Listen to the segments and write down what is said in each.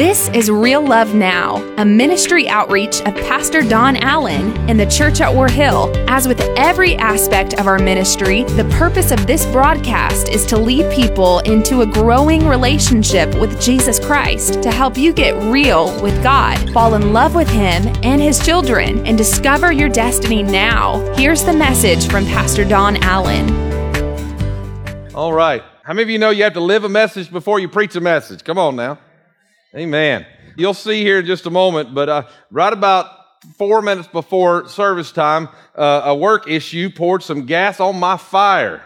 This is Real Love Now, a ministry outreach of Pastor Don Allen in the church at War Hill. As with every aspect of our ministry, the purpose of this broadcast is to lead people into a growing relationship with Jesus Christ to help you get real with God, fall in love with Him and His children, and discover your destiny now. Here's the message from Pastor Don Allen. All right. How many of you know you have to live a message before you preach a message? Come on now. Amen. You'll see here in just a moment, but uh, right about four minutes before service time, uh, a work issue poured some gas on my fire.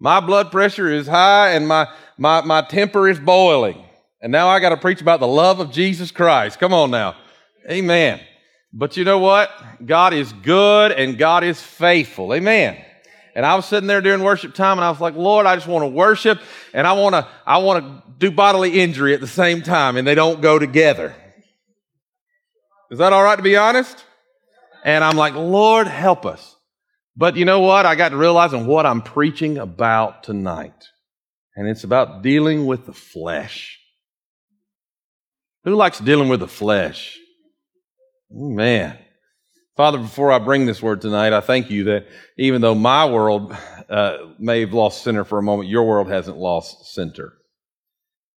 My blood pressure is high and my, my, my temper is boiling. And now I got to preach about the love of Jesus Christ. Come on now. Amen. But you know what? God is good and God is faithful. Amen. And I was sitting there during worship time and I was like, Lord, I just want to worship and I want to, I want to do bodily injury at the same time and they don't go together. Is that all right to be honest? And I'm like, Lord, help us. But you know what? I got to realizing what I'm preaching about tonight. And it's about dealing with the flesh. Who likes dealing with the flesh? Man. Father, before I bring this word tonight, I thank you that even though my world uh, may have lost center for a moment, your world hasn't lost center.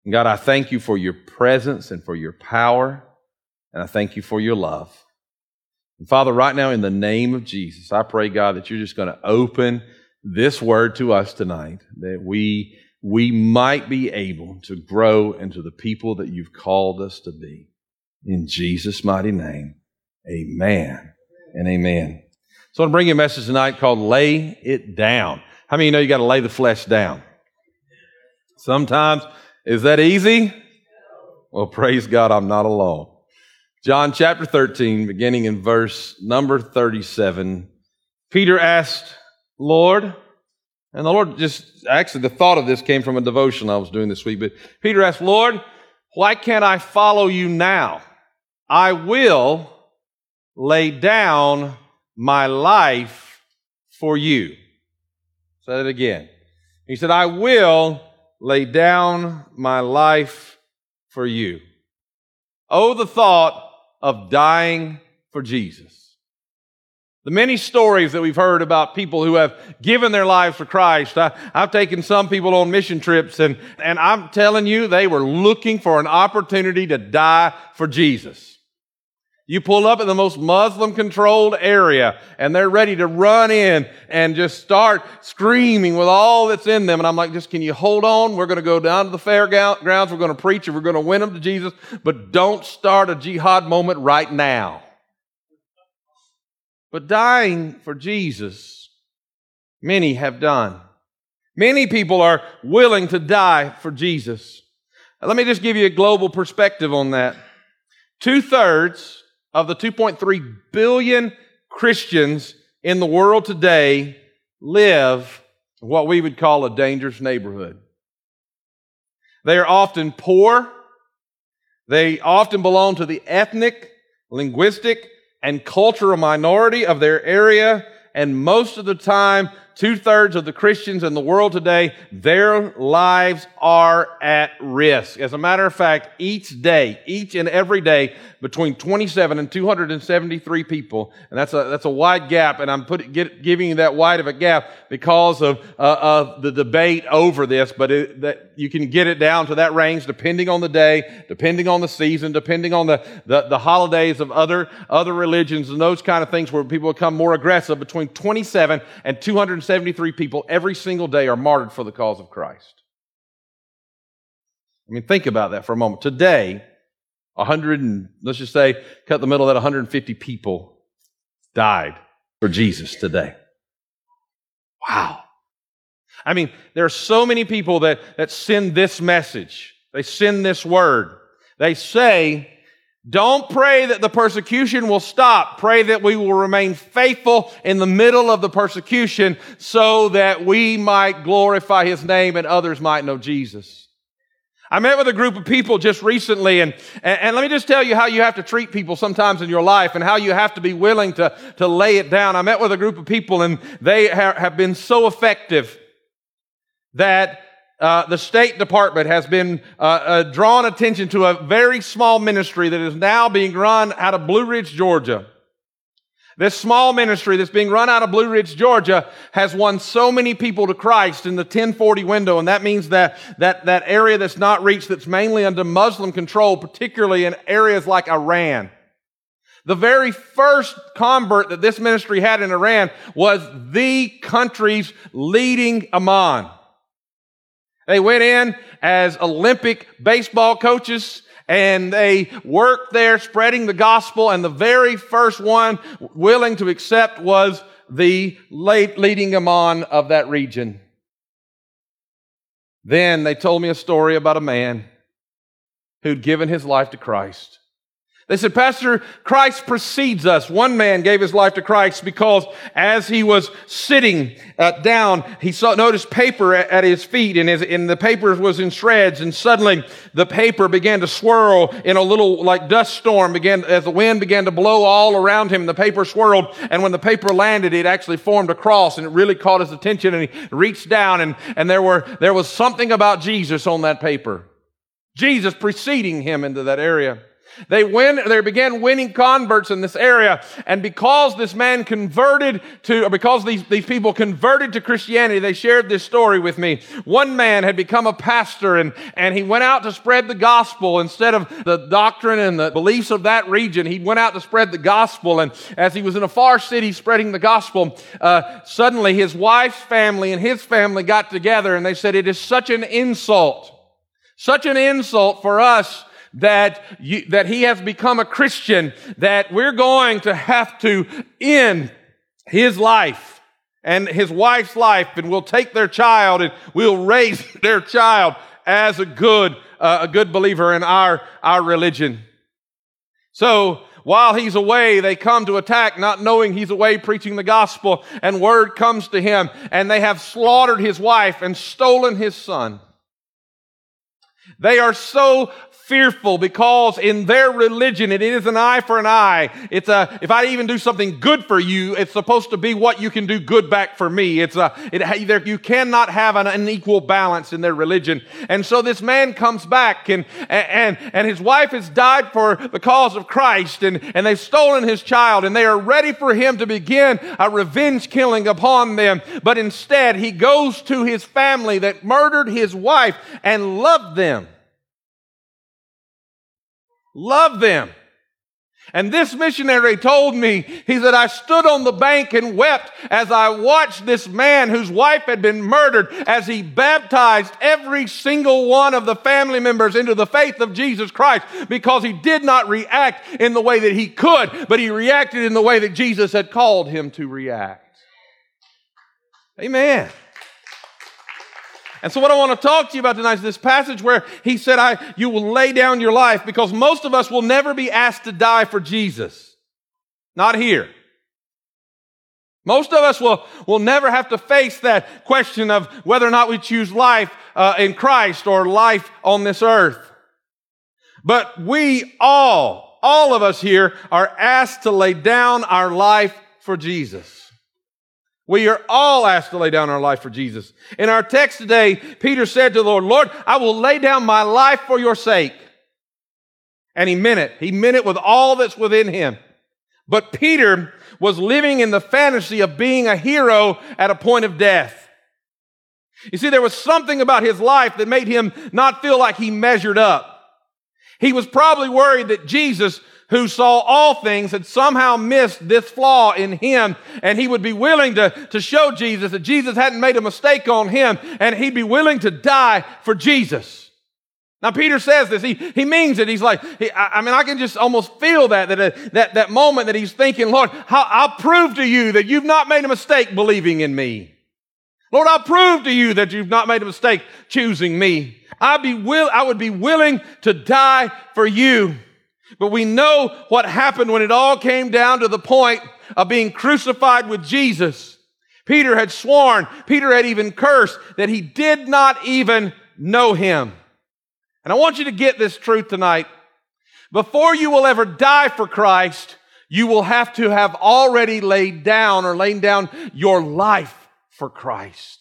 And God, I thank you for your presence and for your power, and I thank you for your love. And Father, right now, in the name of Jesus, I pray, God, that you're just going to open this word to us tonight, that we, we might be able to grow into the people that you've called us to be. In Jesus' mighty name, amen and amen. So I want to bring you a message tonight called Lay It Down. How many of you know you got to lay the flesh down? Sometimes, is that easy? Well, praise God, I'm not alone. John chapter 13, beginning in verse number 37. Peter asked, Lord, and the Lord just, actually, the thought of this came from a devotion I was doing this week, but Peter asked, Lord, why can't I follow you now? I will lay down my life for you. Say that again. He said, I will lay down my life for you. Oh, the thought of dying for Jesus. The many stories that we've heard about people who have given their lives for Christ. I, have taken some people on mission trips and, and I'm telling you, they were looking for an opportunity to die for Jesus. You pull up in the most Muslim controlled area and they're ready to run in and just start screaming with all that's in them. And I'm like, just can you hold on? We're going to go down to the fairgrounds. We're going to preach and we're going to win them to Jesus, but don't start a jihad moment right now. But dying for Jesus, many have done. Many people are willing to die for Jesus. Let me just give you a global perspective on that. Two thirds of the 2.3 billion Christians in the world today live what we would call a dangerous neighborhood. They are often poor. They often belong to the ethnic, linguistic, and cultural minority of their area. And most of the time, two thirds of the Christians in the world today, their lives are at risk. As a matter of fact, each day, each and every day, between 27 and 273 people, and that's a, that's a wide gap, and I'm put, get, giving you that wide of a gap because of, uh, of the debate over this, but it, that you can get it down to that range depending on the day, depending on the season, depending on the, the, the holidays of other, other religions and those kind of things where people become more aggressive. Between 27 and 273 people every single day are martyred for the cause of Christ. I mean, think about that for a moment. Today, 100 and let's just say, cut the middle of that 150 people died for Jesus today. Wow. I mean, there are so many people that, that send this message. They send this word. They say, don't pray that the persecution will stop. Pray that we will remain faithful in the middle of the persecution so that we might glorify His name and others might know Jesus. I met with a group of people just recently, and, and, and, let me just tell you how you have to treat people sometimes in your life and how you have to be willing to, to lay it down. I met with a group of people, and they ha- have been so effective that uh, the State Department has been uh, uh, drawn attention to a very small ministry that is now being run out of Blue Ridge, Georgia. This small ministry that's being run out of Blue Ridge, Georgia has won so many people to Christ in the 1040 window. And that means that, that, that area that's not reached, that's mainly under Muslim control, particularly in areas like Iran. The very first convert that this ministry had in Iran was the country's leading imam. They went in as Olympic baseball coaches and they worked there spreading the gospel and the very first one willing to accept was the late leading imam of that region. Then they told me a story about a man who'd given his life to Christ. They said, Pastor, Christ precedes us. One man gave his life to Christ because as he was sitting uh, down, he saw, noticed paper at, at his feet and, his, and the paper was in shreds and suddenly the paper began to swirl in a little like dust storm began, as the wind began to blow all around him, the paper swirled and when the paper landed, it actually formed a cross and it really caught his attention and he reached down and, and there were, there was something about Jesus on that paper. Jesus preceding him into that area. They win, they began winning converts in this area. And because this man converted to, or because these, these people converted to Christianity, they shared this story with me. One man had become a pastor and, and he went out to spread the gospel instead of the doctrine and the beliefs of that region. He went out to spread the gospel. And as he was in a far city spreading the gospel, uh, suddenly his wife's family and his family got together and they said, it is such an insult, such an insult for us that you, that he has become a Christian, that we're going to have to end his life and his wife's life, and we'll take their child and we'll raise their child as a good, uh, a good believer in our, our religion. So, while he's away, they come to attack, not knowing he's away preaching the gospel, and word comes to him, and they have slaughtered his wife and stolen his son. They are so fearful because in their religion it is an eye for an eye. It's a, if I even do something good for you, it's supposed to be what you can do good back for me. It's a, it, you cannot have an unequal balance in their religion. And so this man comes back and, and, and his wife has died for the cause of Christ and, and they've stolen his child and they are ready for him to begin a revenge killing upon them. But instead he goes to his family that murdered his wife and loved them. Love them. And this missionary told me, he said, I stood on the bank and wept as I watched this man whose wife had been murdered as he baptized every single one of the family members into the faith of Jesus Christ because he did not react in the way that he could, but he reacted in the way that Jesus had called him to react. Amen. And so what I want to talk to you about tonight is this passage where he said, I, you will lay down your life because most of us will never be asked to die for Jesus. Not here. Most of us will, will never have to face that question of whether or not we choose life uh, in Christ or life on this earth. But we all, all of us here are asked to lay down our life for Jesus. We are all asked to lay down our life for Jesus. In our text today, Peter said to the Lord, Lord, I will lay down my life for your sake. And he meant it. He meant it with all that's within him. But Peter was living in the fantasy of being a hero at a point of death. You see, there was something about his life that made him not feel like he measured up. He was probably worried that Jesus who saw all things had somehow missed this flaw in him and he would be willing to, to show Jesus that Jesus hadn't made a mistake on him and he'd be willing to die for Jesus. Now Peter says this, he, he means it. He's like, he, I, I, mean, I can just almost feel that, that, that, that moment that he's thinking, Lord, I'll prove to you that you've not made a mistake believing in me. Lord, I'll prove to you that you've not made a mistake choosing me. I'd be will, I would be willing to die for you. But we know what happened when it all came down to the point of being crucified with Jesus. Peter had sworn, Peter had even cursed that he did not even know him. And I want you to get this truth tonight. Before you will ever die for Christ, you will have to have already laid down or laid down your life for Christ.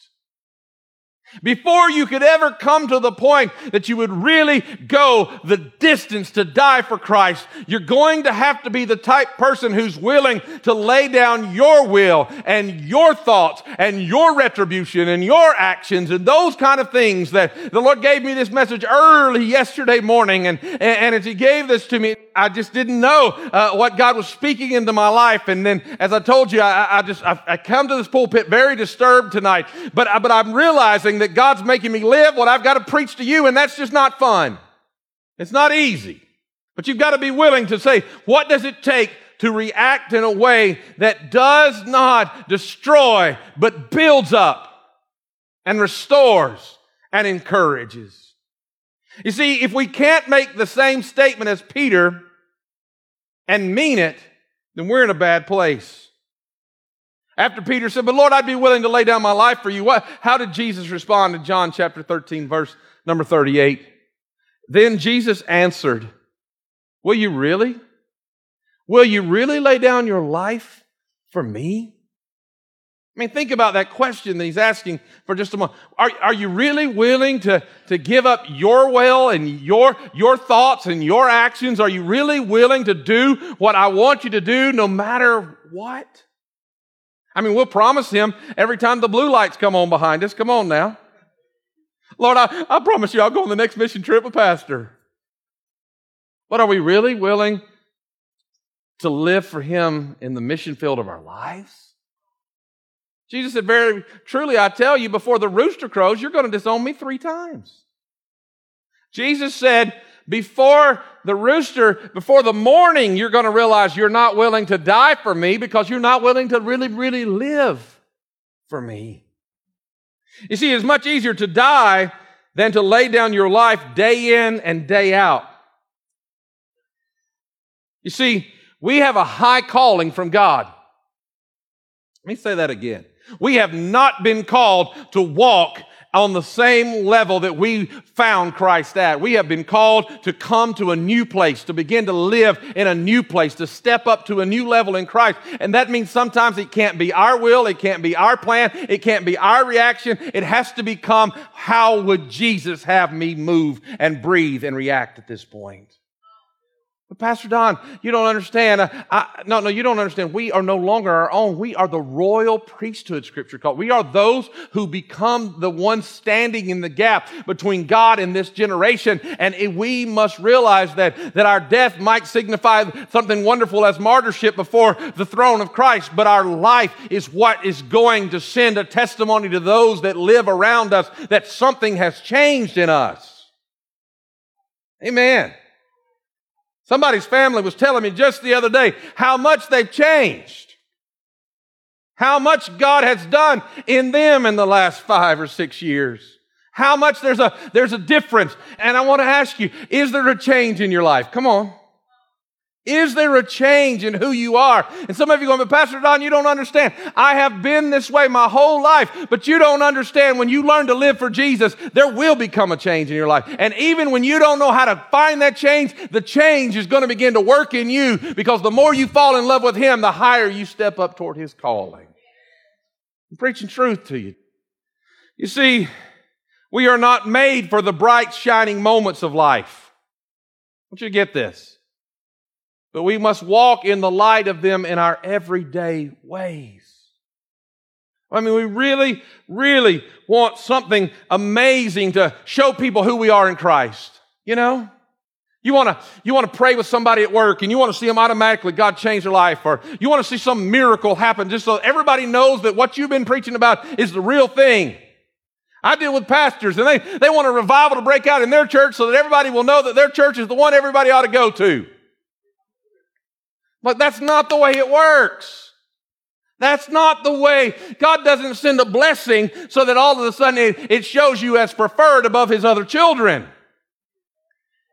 Before you could ever come to the point that you would really go the distance to die for Christ, you're going to have to be the type person who's willing to lay down your will and your thoughts and your retribution and your actions and those kind of things that the Lord gave me this message early yesterday morning. And, and, as He gave this to me, I just didn't know uh, what God was speaking into my life. And then, as I told you, I, I just, I, I come to this pulpit very disturbed tonight, but, but I'm realizing that God's making me live what I've got to preach to you, and that's just not fun. It's not easy. But you've got to be willing to say, what does it take to react in a way that does not destroy, but builds up and restores and encourages? You see, if we can't make the same statement as Peter and mean it, then we're in a bad place. After Peter said, But Lord, I'd be willing to lay down my life for you. What, how did Jesus respond in John chapter 13, verse number 38? Then Jesus answered, Will you really? Will you really lay down your life for me? I mean, think about that question that he's asking for just a moment. Are, are you really willing to, to give up your will and your, your thoughts and your actions? Are you really willing to do what I want you to do no matter what? I mean, we'll promise him every time the blue lights come on behind us. Come on now. Lord, I, I promise you I'll go on the next mission trip with Pastor. But are we really willing to live for him in the mission field of our lives? Jesus said, Very truly, I tell you, before the rooster crows, you're going to disown me three times. Jesus said, before the rooster, before the morning, you're going to realize you're not willing to die for me because you're not willing to really, really live for me. You see, it's much easier to die than to lay down your life day in and day out. You see, we have a high calling from God. Let me say that again. We have not been called to walk on the same level that we found Christ at. We have been called to come to a new place, to begin to live in a new place, to step up to a new level in Christ. And that means sometimes it can't be our will, it can't be our plan, it can't be our reaction. It has to become how would Jesus have me move and breathe and react at this point? But Pastor Don, you don't understand. I, I, no, no, you don't understand. We are no longer our own. We are the royal priesthood, Scripture called. We are those who become the ones standing in the gap between God and this generation. And we must realize that, that our death might signify something wonderful as martyrship before the throne of Christ, but our life is what is going to send a testimony to those that live around us that something has changed in us. Amen. Somebody's family was telling me just the other day how much they've changed. How much God has done in them in the last five or six years. How much there's a, there's a difference. And I want to ask you, is there a change in your life? Come on. Is there a change in who you are? And some of you going, but Pastor Don, you don't understand. I have been this way my whole life, but you don't understand. When you learn to live for Jesus, there will become a change in your life. And even when you don't know how to find that change, the change is going to begin to work in you because the more you fall in love with Him, the higher you step up toward His calling. I'm preaching truth to you. You see, we are not made for the bright, shining moments of life. I want you to get this but we must walk in the light of them in our everyday ways. I mean, we really, really want something amazing to show people who we are in Christ. You know? You want to you want to pray with somebody at work and you want to see them automatically God change their life or you want to see some miracle happen just so everybody knows that what you've been preaching about is the real thing. I deal with pastors and they, they want a revival to break out in their church so that everybody will know that their church is the one everybody ought to go to. But that's not the way it works. That's not the way. God doesn't send a blessing so that all of a sudden it, it shows you as preferred above his other children.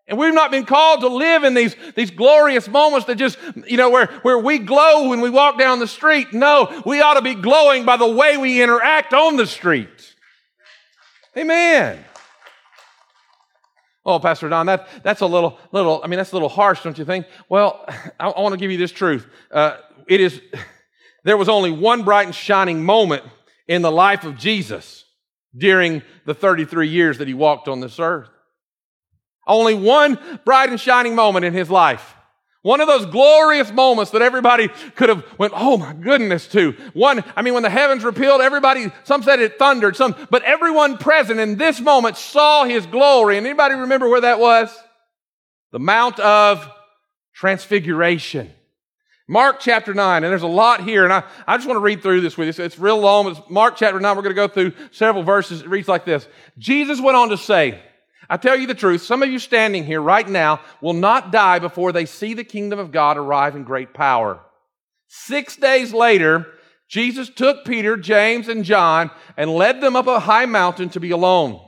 And we've not been called to live in these, these glorious moments that just, you know, where, where we glow when we walk down the street. No, we ought to be glowing by the way we interact on the street. Amen. Oh, Pastor Don, that, that's a little, little, I mean, that's a little harsh, don't you think? Well, I, I want to give you this truth. Uh, it is, there was only one bright and shining moment in the life of Jesus. during the 33 years that he walked on this earth. Only one bright and shining moment in his life. One of those glorious moments that everybody could have went, oh my goodness, to. One, I mean, when the heavens repealed, everybody, some said it thundered, some, but everyone present in this moment saw his glory. And anybody remember where that was? The Mount of Transfiguration. Mark chapter 9, and there's a lot here, and I, I just want to read through this with you. It's real long. It's Mark chapter 9, we're going to go through several verses. It reads like this. Jesus went on to say, I tell you the truth, some of you standing here right now will not die before they see the kingdom of God arrive in great power. Six days later, Jesus took Peter, James, and John and led them up a high mountain to be alone.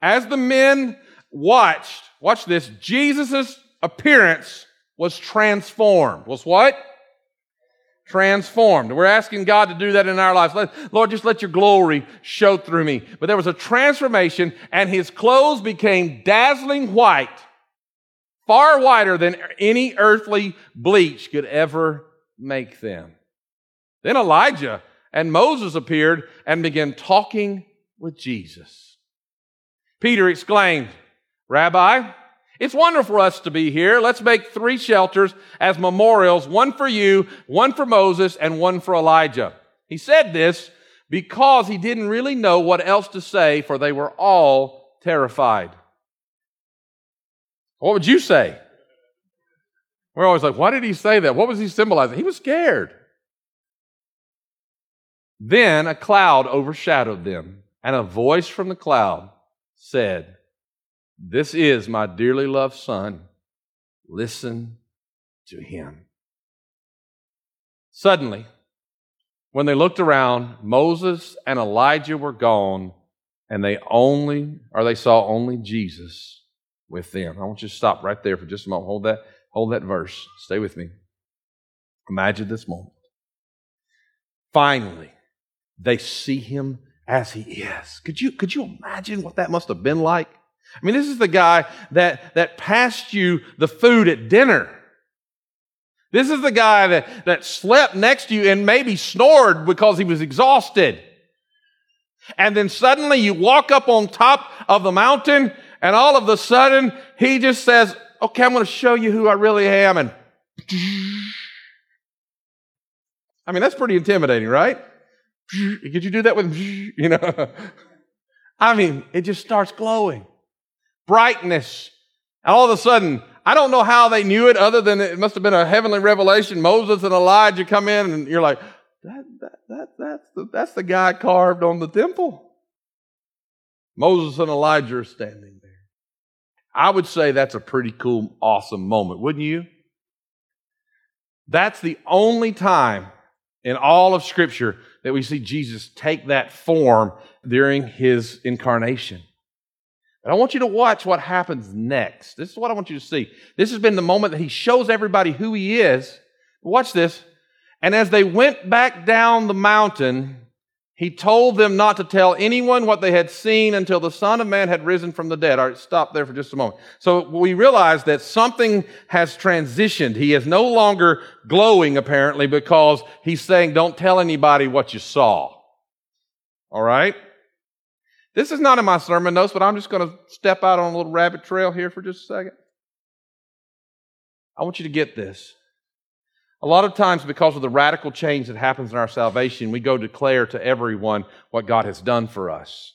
As the men watched, watch this, Jesus' appearance was transformed. Was what? Transformed. We're asking God to do that in our lives. Let, Lord, just let your glory show through me. But there was a transformation and his clothes became dazzling white, far whiter than any earthly bleach could ever make them. Then Elijah and Moses appeared and began talking with Jesus. Peter exclaimed, Rabbi, it's wonderful for us to be here. Let's make three shelters as memorials, one for you, one for Moses, and one for Elijah. He said this because he didn't really know what else to say, for they were all terrified. What would you say? We're always like, why did he say that? What was he symbolizing? He was scared. Then a cloud overshadowed them, and a voice from the cloud said, this is my dearly loved son. Listen to him. Suddenly, when they looked around, Moses and Elijah were gone, and they only, or they saw only Jesus with them. I want you to stop right there for just a moment. Hold that, hold that verse. Stay with me. Imagine this moment. Finally, they see him as he is. Could you, could you imagine what that must have been like? I mean, this is the guy that, that passed you the food at dinner. This is the guy that, that slept next to you and maybe snored because he was exhausted. And then suddenly you walk up on top of the mountain and all of a sudden he just says, okay, I'm going to show you who I really am. And I mean, that's pretty intimidating, right? Could you do that with, you know? I mean, it just starts glowing brightness. And all of a sudden, I don't know how they knew it other than it must have been a heavenly revelation. Moses and Elijah come in and you're like, that, that, that, that's, the, that's the guy carved on the temple. Moses and Elijah are standing there. I would say that's a pretty cool, awesome moment, wouldn't you? That's the only time in all of Scripture that we see Jesus take that form during his incarnation. But I want you to watch what happens next. This is what I want you to see. This has been the moment that he shows everybody who he is. Watch this. And as they went back down the mountain, he told them not to tell anyone what they had seen until the Son of Man had risen from the dead. All right, stop there for just a moment. So we realize that something has transitioned. He is no longer glowing, apparently, because he's saying, don't tell anybody what you saw. All right? This is not in my sermon notes, but I'm just going to step out on a little rabbit trail here for just a second. I want you to get this. A lot of times, because of the radical change that happens in our salvation, we go declare to everyone what God has done for us.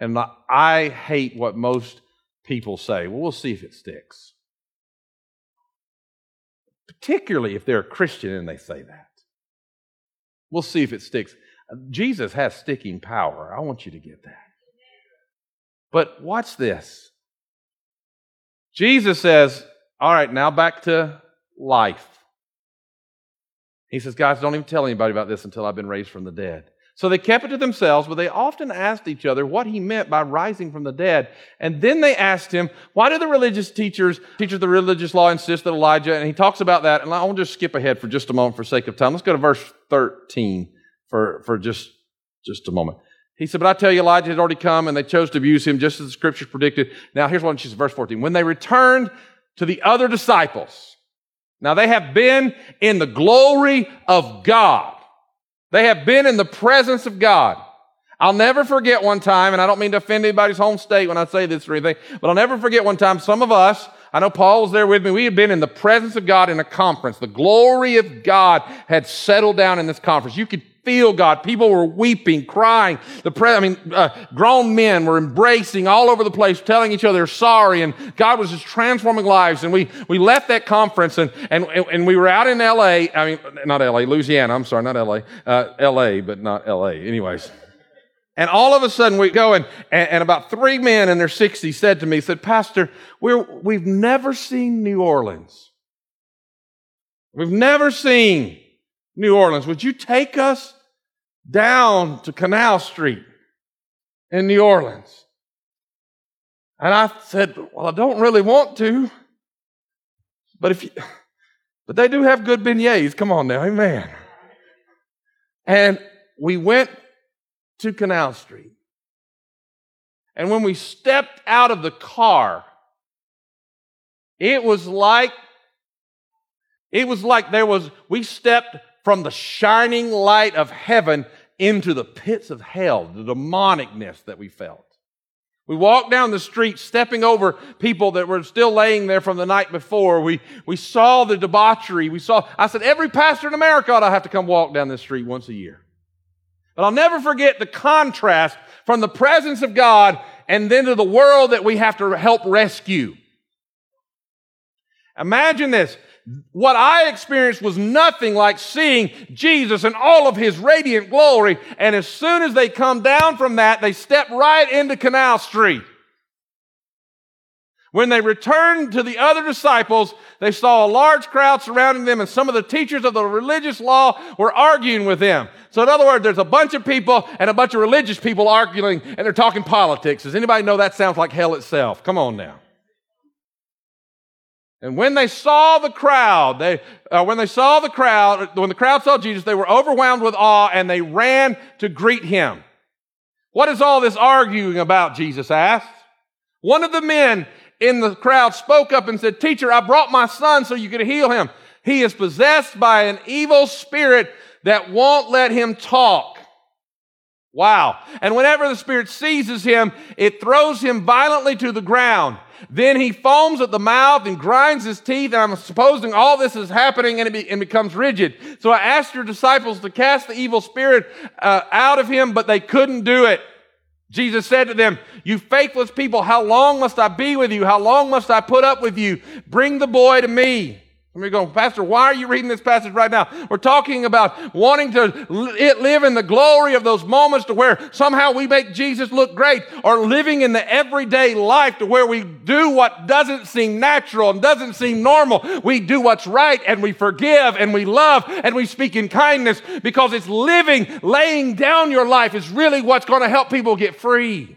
And I hate what most people say. Well, we'll see if it sticks. Particularly if they're a Christian and they say that. We'll see if it sticks. Jesus has sticking power. I want you to get that. But watch this. Jesus says, All right, now back to life. He says, Guys, don't even tell anybody about this until I've been raised from the dead. So they kept it to themselves, but they often asked each other what he meant by rising from the dead. And then they asked him, why do the religious teachers, teachers of the religious law, insist that Elijah, and he talks about that, and I'll just skip ahead for just a moment for sake of time. Let's go to verse 13 for, for just, just a moment. He said, But I tell you, Elijah had already come and they chose to abuse him just as the scriptures predicted. Now, here's what she says, verse 14. When they returned to the other disciples, now they have been in the glory of God. They have been in the presence of God. I'll never forget one time, and I don't mean to offend anybody's home state when I say this or anything, but I'll never forget one time some of us, I know Paul was there with me, we had been in the presence of God in a conference. The glory of God had settled down in this conference. You could feel God. People were weeping, crying. The pre- I mean, uh, grown men were embracing all over the place, telling each other sorry, and God was just transforming lives. And we we left that conference, and and and we were out in L.A. I mean, not L.A., Louisiana. I'm sorry, not L.A. Uh, L.A., but not L.A. Anyways. And all of a sudden we go and, and, and, about three men in their 60s said to me, said, Pastor, we're, we've never seen New Orleans. We've never seen New Orleans. Would you take us down to Canal Street in New Orleans? And I said, well, I don't really want to, but if you, but they do have good beignets. Come on now. Amen. And we went to Canal Street. And when we stepped out of the car, it was like, it was like there was, we stepped from the shining light of heaven into the pits of hell, the demonicness that we felt. We walked down the street, stepping over people that were still laying there from the night before. We, we saw the debauchery. We saw, I said, every pastor in America ought to have to come walk down this street once a year. But I'll never forget the contrast from the presence of God and then to the world that we have to help rescue. Imagine this. What I experienced was nothing like seeing Jesus in all of his radiant glory. And as soon as they come down from that, they step right into Canal Street. When they returned to the other disciples, they saw a large crowd surrounding them, and some of the teachers of the religious law were arguing with them. So, in other words, there's a bunch of people and a bunch of religious people arguing, and they're talking politics. Does anybody know that sounds like hell itself? Come on now. And when they saw the crowd, they, uh, when they saw the crowd, when the crowd saw Jesus, they were overwhelmed with awe and they ran to greet him. What is all this arguing about? Jesus asked. One of the men in the crowd spoke up and said, Teacher, I brought my son so you could heal him. He is possessed by an evil spirit that won't let him talk. Wow. And whenever the spirit seizes him, it throws him violently to the ground. Then he foams at the mouth and grinds his teeth. And I'm supposing all this is happening and it be, and becomes rigid. So I asked your disciples to cast the evil spirit uh, out of him, but they couldn't do it. Jesus said to them, You faithless people, how long must I be with you? How long must I put up with you? Bring the boy to me. And we go, Pastor, why are you reading this passage right now? We're talking about wanting to live in the glory of those moments to where somehow we make Jesus look great or living in the everyday life to where we do what doesn't seem natural and doesn't seem normal. We do what's right and we forgive and we love and we speak in kindness because it's living, laying down your life is really what's going to help people get free.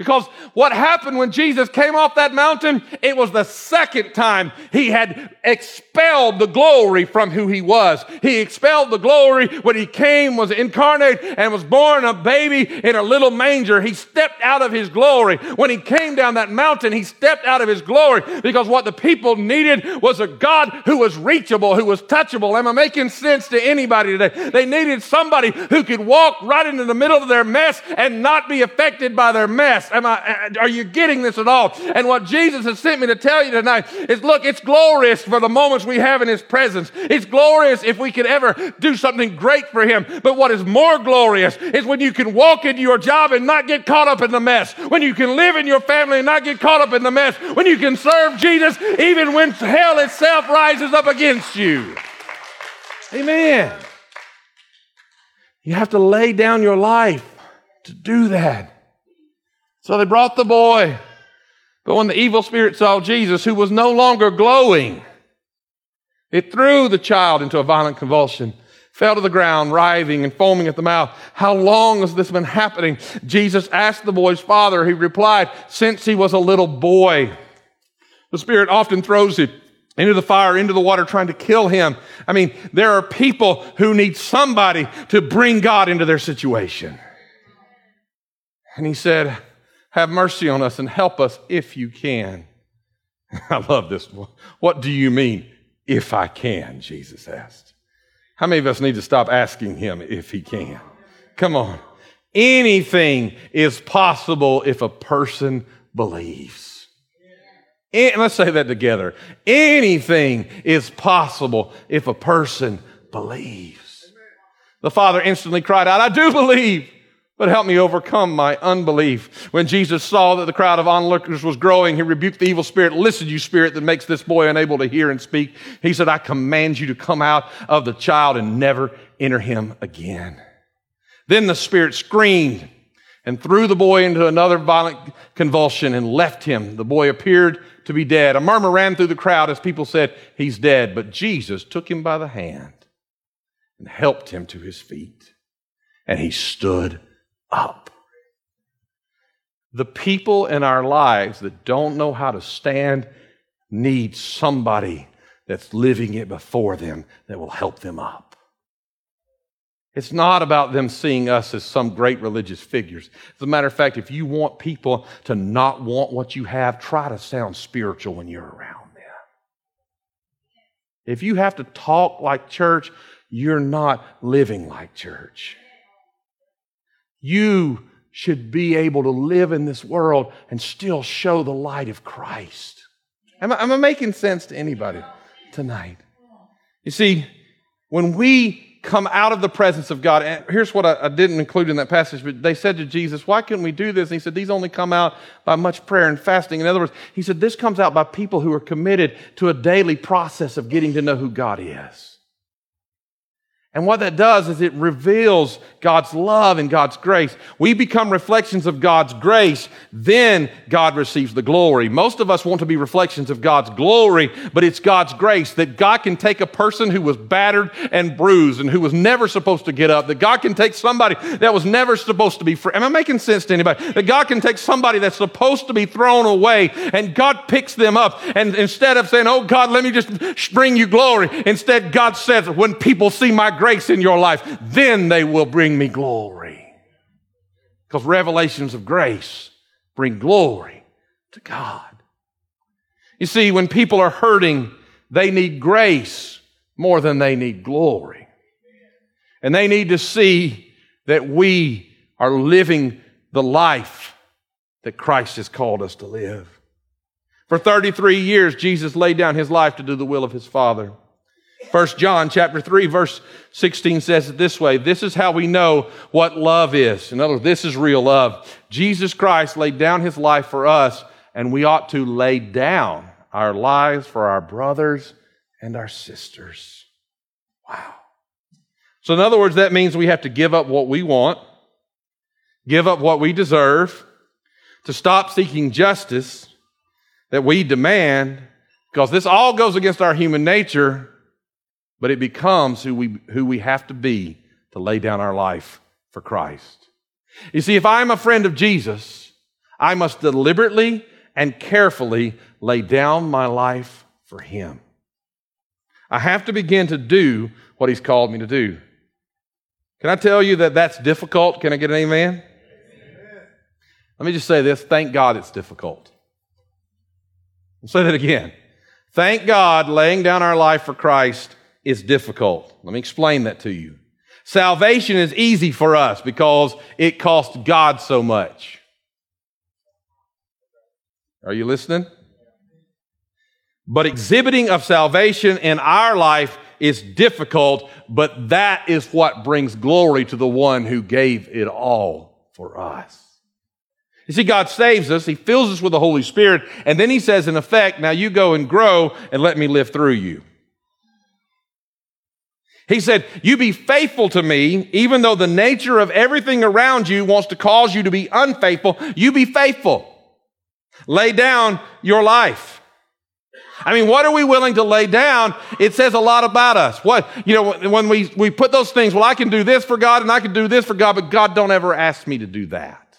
Because what happened when Jesus came off that mountain, it was the second time he had expelled the glory from who he was. He expelled the glory when he came, was incarnate, and was born a baby in a little manger. He stepped out of his glory. When he came down that mountain, he stepped out of his glory because what the people needed was a God who was reachable, who was touchable. Am I making sense to anybody today? They needed somebody who could walk right into the middle of their mess and not be affected by their mess. Am I, uh, are you getting this at all? And what Jesus has sent me to tell you tonight is look, it's glorious for the moments we have in His presence. It's glorious if we could ever do something great for Him. But what is more glorious is when you can walk into your job and not get caught up in the mess. When you can live in your family and not get caught up in the mess. When you can serve Jesus even when hell itself rises up against you. Amen. You have to lay down your life to do that. So they brought the boy. But when the evil spirit saw Jesus, who was no longer glowing, it threw the child into a violent convulsion, fell to the ground, writhing and foaming at the mouth. How long has this been happening? Jesus asked the boy's father. He replied, Since he was a little boy. The spirit often throws it into the fire, into the water, trying to kill him. I mean, there are people who need somebody to bring God into their situation. And he said, have mercy on us and help us if you can. I love this. What do you mean, if I can? Jesus asked. How many of us need to stop asking him if he can? Come on. Anything is possible if a person believes. And let's say that together. Anything is possible if a person believes. The father instantly cried out, I do believe, but help me overcome my unbelief. When Jesus saw that the crowd of onlookers was growing, he rebuked the evil spirit. Listen, you spirit that makes this boy unable to hear and speak. He said, I command you to come out of the child and never enter him again. Then the spirit screamed and threw the boy into another violent convulsion and left him. The boy appeared to be dead. A murmur ran through the crowd as people said, He's dead. But Jesus took him by the hand and helped him to his feet. And he stood up. The people in our lives that don't know how to stand need somebody that's living it before them that will help them up. It's not about them seeing us as some great religious figures. As a matter of fact, if you want people to not want what you have, try to sound spiritual when you're around them. If you have to talk like church, you're not living like church. You should be able to live in this world and still show the light of Christ. Am I, am I making sense to anybody tonight? You see, when we come out of the presence of God. And here's what I, I, didn't include in that passage, but they said to Jesus, Why couldn't we do this? And he said, These only come out by much prayer and fasting. In other words, he said, This comes out by people who are committed to a daily process of getting to know who God is. And what that does is it reveals God's love and God's grace. We become reflections of God's grace, then God receives the glory. Most of us want to be reflections of God's glory, but it's God's grace that God can take a person who was battered and bruised and who was never supposed to get up, that God can take somebody that was never supposed to be free. Am I making sense to anybody? That God can take somebody that's supposed to be thrown away and God picks them up. And instead of saying, Oh God, let me just bring you glory, instead God says, when people see my grace in your life, then they will bring me glory. Because revelations of grace bring glory to God. You see, when people are hurting, they need grace more than they need glory. And they need to see that we are living the life that Christ has called us to live. For 33 years, Jesus laid down his life to do the will of his Father. First John chapter 3 verse 16 says it this way. This is how we know what love is. In other words, this is real love. Jesus Christ laid down his life for us and we ought to lay down our lives for our brothers and our sisters. Wow. So in other words, that means we have to give up what we want, give up what we deserve, to stop seeking justice that we demand, because this all goes against our human nature but it becomes who we, who we have to be to lay down our life for Christ. You see, if I'm a friend of Jesus, I must deliberately and carefully lay down my life for Him. I have to begin to do what He's called me to do. Can I tell you that that's difficult? Can I get an amen? amen? Let me just say this thank God it's difficult. I'll say that again. Thank God laying down our life for Christ is difficult. Let me explain that to you. Salvation is easy for us because it cost God so much. Are you listening? But exhibiting of salvation in our life is difficult, but that is what brings glory to the one who gave it all for us. You see, God saves us, He fills us with the Holy Spirit, and then He says, in effect, now you go and grow and let me live through you. He said, You be faithful to me, even though the nature of everything around you wants to cause you to be unfaithful. You be faithful. Lay down your life. I mean, what are we willing to lay down? It says a lot about us. What, you know, when we, we put those things, well, I can do this for God and I can do this for God, but God don't ever ask me to do that.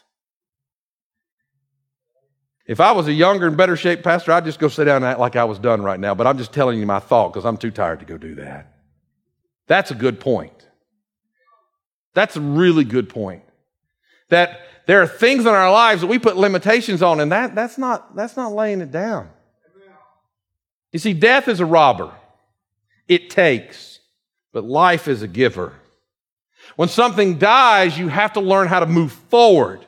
If I was a younger and better shaped pastor, I'd just go sit down and act like I was done right now, but I'm just telling you my thought because I'm too tired to go do that. That's a good point. That's a really good point. That there are things in our lives that we put limitations on, and that, that's, not, that's not laying it down. You see, death is a robber. It takes, but life is a giver. When something dies, you have to learn how to move forward.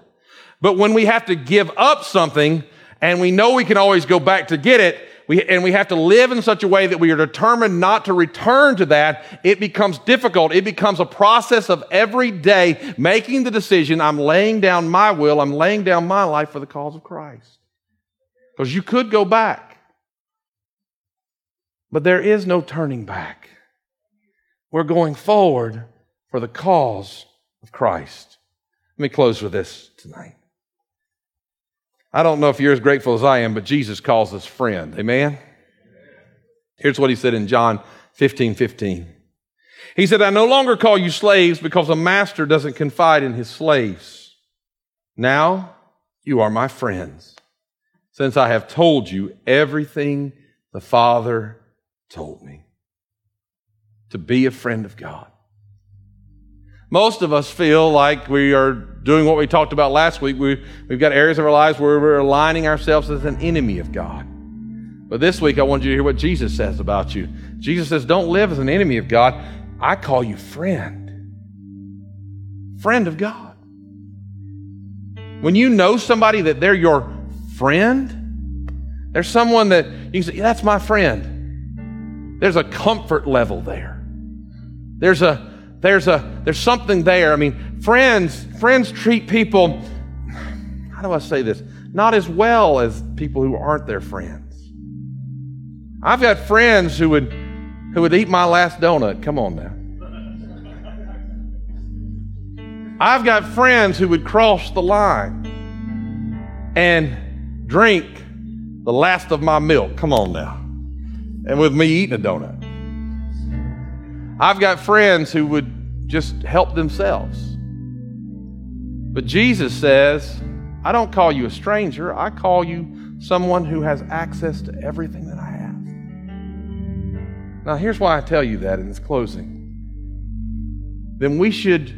But when we have to give up something and we know we can always go back to get it, we, and we have to live in such a way that we are determined not to return to that, it becomes difficult. It becomes a process of every day making the decision I'm laying down my will, I'm laying down my life for the cause of Christ. Because you could go back, but there is no turning back. We're going forward for the cause of Christ. Let me close with this tonight. I don't know if you're as grateful as I am, but Jesus calls us friend. Amen? Here's what he said in John 15 15. He said, I no longer call you slaves because a master doesn't confide in his slaves. Now you are my friends, since I have told you everything the Father told me. To be a friend of God. Most of us feel like we are doing what we talked about last week. We, we've got areas of our lives where we're aligning ourselves as an enemy of God. But this week, I want you to hear what Jesus says about you. Jesus says, Don't live as an enemy of God. I call you friend. Friend of God. When you know somebody that they're your friend, there's someone that you can say, That's my friend. There's a comfort level there. There's a there's a there's something there. I mean, friends friends treat people how do I say this? Not as well as people who aren't their friends. I've got friends who would who would eat my last donut. Come on now. I've got friends who would cross the line and drink the last of my milk. Come on now. And with me eating a donut. I've got friends who would just help themselves. But Jesus says, I don't call you a stranger, I call you someone who has access to everything that I have. Now, here's why I tell you that in this closing. Then we should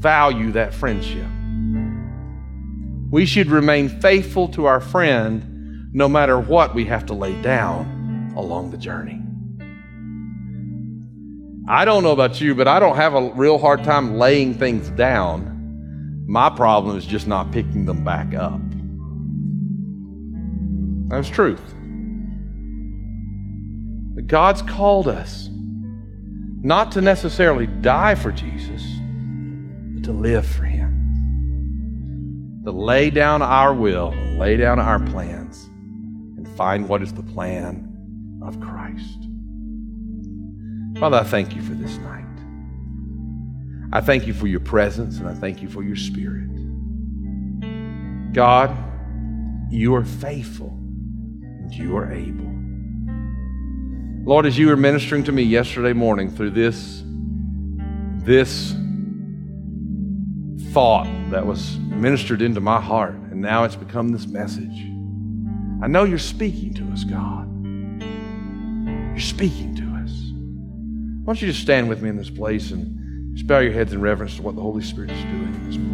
value that friendship. We should remain faithful to our friend no matter what we have to lay down along the journey. I don't know about you, but I don't have a real hard time laying things down. My problem is just not picking them back up. That's truth. But God's called us not to necessarily die for Jesus, but to live for Him. To lay down our will, lay down our plans, and find what is the plan of Christ. Father, I thank you for this night. I thank you for your presence and I thank you for your spirit. God, you are faithful and you are able. Lord, as you were ministering to me yesterday morning through this, this thought that was ministered into my heart, and now it's become this message. I know you're speaking to us, God. You're speaking to us. Why don't you just stand with me in this place and just bow your heads in reverence to what the Holy Spirit is doing in this place?